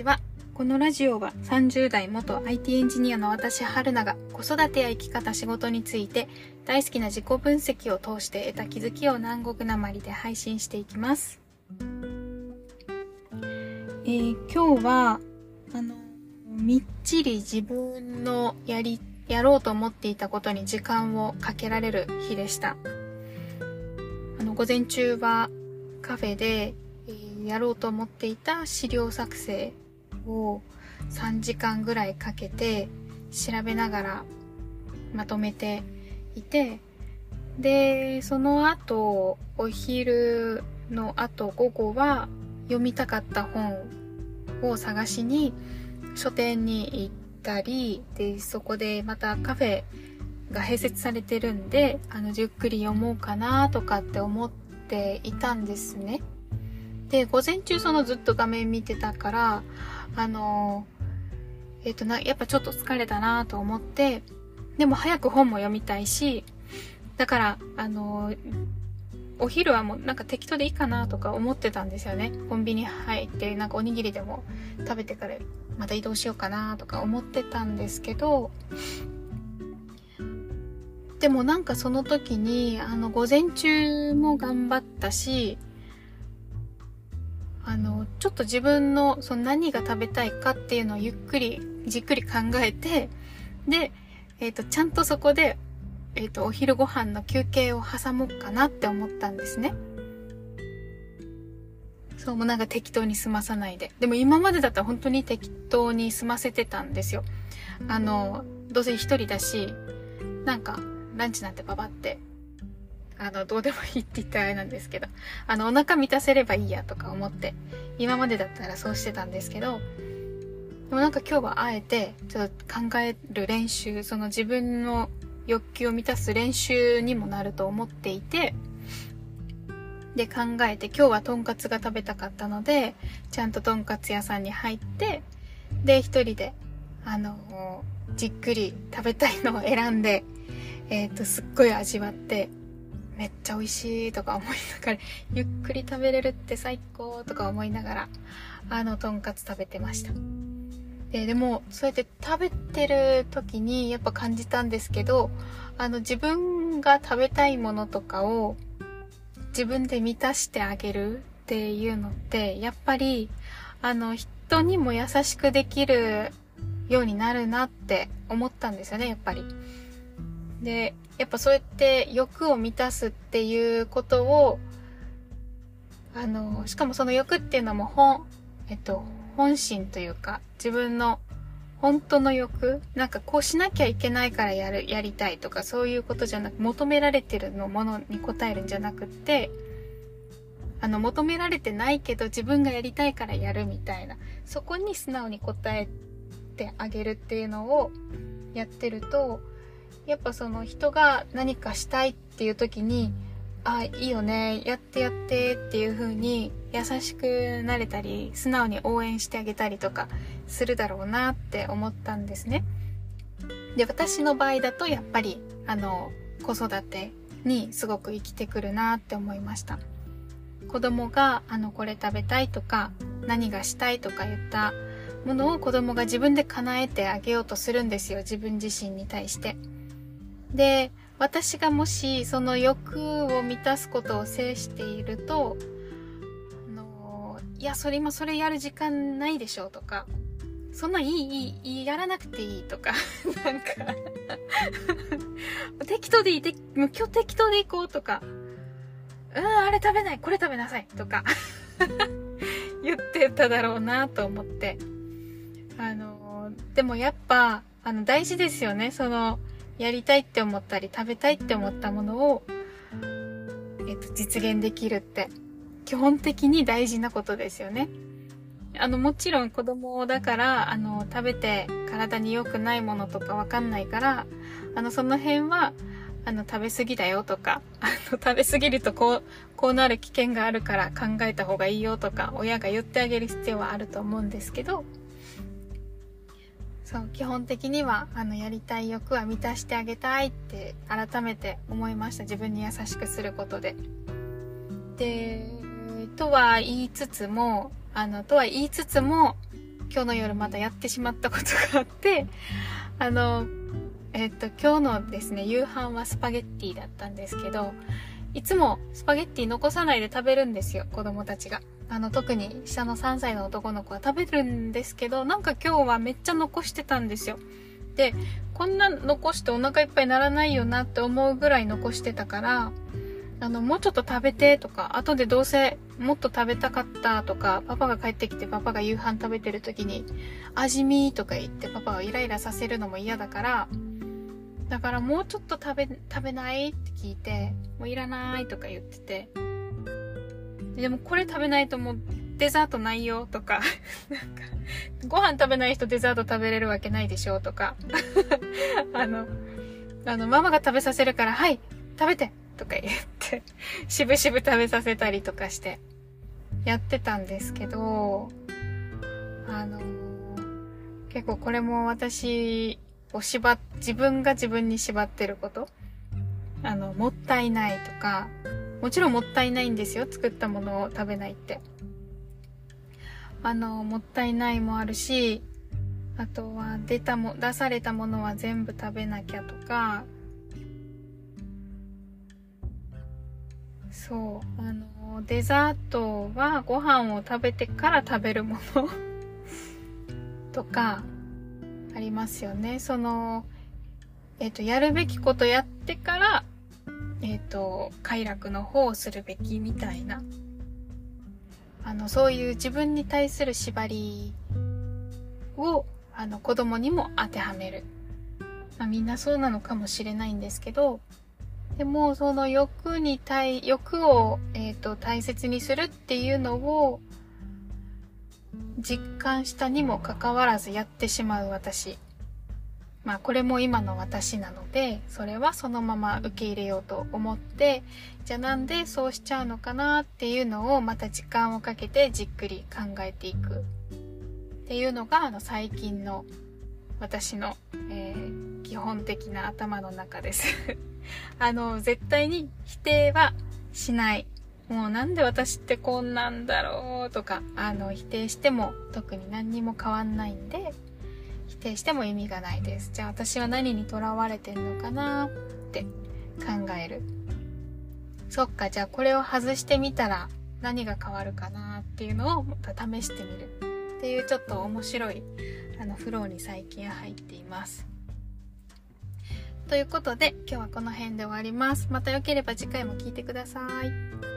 ちは。このラジオは30代元 IT エンジニアの私、春菜が子育てや生き方、仕事について大好きな自己分析を通して得た気づきを南国なまりで配信していきます。えー、今日は、あの、みっちり自分のやり、やろうと思っていたことに時間をかけられる日でした。あの、午前中はカフェで、え、やろうと思っていた資料作成を3時間ぐらいかけて調べながらまとめていて、で、その後、お昼の後午後は読みたかった本を探しに書店に行ったり、で、そこでまたカフェが併設されてるんで、あの、じっくり読もうかなとかって思っていたんですね。で、午前中そのずっと画面見てたから、あのえっ、とな、やっぱちょっと疲れたなと思って、でも早く本も読みたいし、だから、あのお昼はもうなんか適当でいいかなとか思ってたんですよね。コンビニ入って、なんかおにぎりでも食べてからまた移動しようかなとか思ってたんですけど、でもなんかその時に、あの、午前中も頑張ったし、あの、ちょっと自分の、その何が食べたいかっていうのをゆっくり、じっくり考えて、で、えっ、ー、と、ちゃんとそこで、えっ、ー、と、お昼ご飯の休憩を挟もうかなって思ったんですね。そう、もうなんか適当に済まさないで。でも今までだったら本当に適当に済ませてたんですよ。あの、どうせ一人だし、なんか、ランチなんてババってあの、どうでもいいって言ったらあれなんですけど、あの、お腹満たせればいいやとか思って、今までだったらそうしてたんですけど、でもなんか今日はあえて、ちょっと考える練習、その自分の欲求を満たす練習にもなると思っていて、で考えて今日はとんかつが食べたかったので、ちゃんととんかつ屋さんに入って、で、一人で、あのじっくり食べたいのを選んで、えっ、ー、と、すっごい味わって、めっちゃ美味しいとか思いながら、ゆっくり食べれるって最高とか思いながら、あの、とんかつ食べてました。で、でも、そうやって食べてる時にやっぱ感じたんですけど、あの、自分が食べたいものとかを自分で満たしてあげるっていうのって、やっぱり、あの、人にも優しくできるようになるなって思ったんですよね、やっぱり。で、やっぱそうやって欲を満たすっていうことを、あの、しかもその欲っていうのも本、えっと、本心というか、自分の本当の欲なんかこうしなきゃいけないからやる、やりたいとかそういうことじゃなく、求められてるのものに応えるんじゃなくって、あの、求められてないけど自分がやりたいからやるみたいな、そこに素直に応えてあげるっていうのをやってると、やっぱその人が何かしたいっていう時に、あ、いいよね、やってやってっていう風に優しくなれたり、素直に応援してあげたりとかするだろうなって思ったんですね。で、私の場合だとやっぱり、あの、子育てにすごく生きてくるなって思いました。子供が、あの、これ食べたいとか、何がしたいとか言ったものを子供が自分で叶えてあげようとするんですよ。自分自身に対して。で、私がもしその欲を満たすことを制していると、あの、いや、それ今それやる時間ないでしょとか、そんないい、いい、やらなくていいとか、なんか 適当でいい、今日適当で行こうとか、うん、あれ食べない、これ食べなさいとか 言ってただろうなと思って。あの、でもやっぱ、あの、大事ですよね。その、やりたいって思ったり食べたいって思ったものを、えっと、実現できるって、基本的に大事なことですよね。あの、もちろん子供だから、あの、食べて体に良くないものとかわかんないから、あの、その辺は、あの、食べ過ぎだよとか、あの、食べ過ぎるとこう、こうなる危険があるから考えた方がいいよとか、親が言ってあげる必要はあると思うんですけど、そう、基本的には、あの、やりたい欲は満たしてあげたいって改めて思いました。自分に優しくすることで。で、とは言いつつも、あの、とは言いつつも、今日の夜またやってしまったことがあって、あの、えっと、今日のですね、夕飯はスパゲッティだったんですけど、いつもスパゲッティ残さないで食べるんですよ、子供たちが。あの、特に下の3歳の男の子は食べるんですけど、なんか今日はめっちゃ残してたんですよ。で、こんな残してお腹いっぱいにならないよなって思うぐらい残してたから、あの、もうちょっと食べてとか、後でどうせもっと食べたかったとか、パパが帰ってきてパパが夕飯食べてる時に、味見とか言ってパパをイライラさせるのも嫌だから、だからもうちょっと食べ、食べないって聞いて、もういらないとか言ってて、でもこれ食べないともうデザートないよとか、なんか、ご飯食べない人デザート食べれるわけないでしょとか、あの、あの、ママが食べさせるから、はい、食べてとか言って、しぶしぶ食べさせたりとかして、やってたんですけど、あの、結構これも私を縛っ、自分が自分に縛ってること。あの、もったいないとか、もちろんもったいないんですよ。作ったものを食べないって。あの、もったいないもあるし、あとは出たも、出されたものは全部食べなきゃとか、そう、あの、デザートはご飯を食べてから食べるもの。とか、ありますよね。その、えっ、ー、と、やるべきことやってから、えっ、ー、と、快楽の方をするべきみたいな。あの、そういう自分に対する縛りを、あの、子供にも当てはめる。まあ、みんなそうなのかもしれないんですけど、でも、その欲に対、欲を、えっ、ー、と、大切にするっていうのを、実感したにもかかわらずやってしまう私。まあこれも今の私なので、それはそのまま受け入れようと思って、じゃあなんでそうしちゃうのかなっていうのをまた時間をかけてじっくり考えていく。っていうのがあの最近の私の、えー、基本的な頭の中です。あの、絶対に否定はしない。もうなんで私ってこんなんだろうとか、あの、否定しても特に何にも変わんないんで、否定しても意味がないです。じゃあ私は何にとらわれてんのかなって考える。そっか、じゃあこれを外してみたら何が変わるかなっていうのをまた試してみる。っていうちょっと面白い、あの、フローに最近入っています。ということで、今日はこの辺で終わります。また良ければ次回も聴いてください。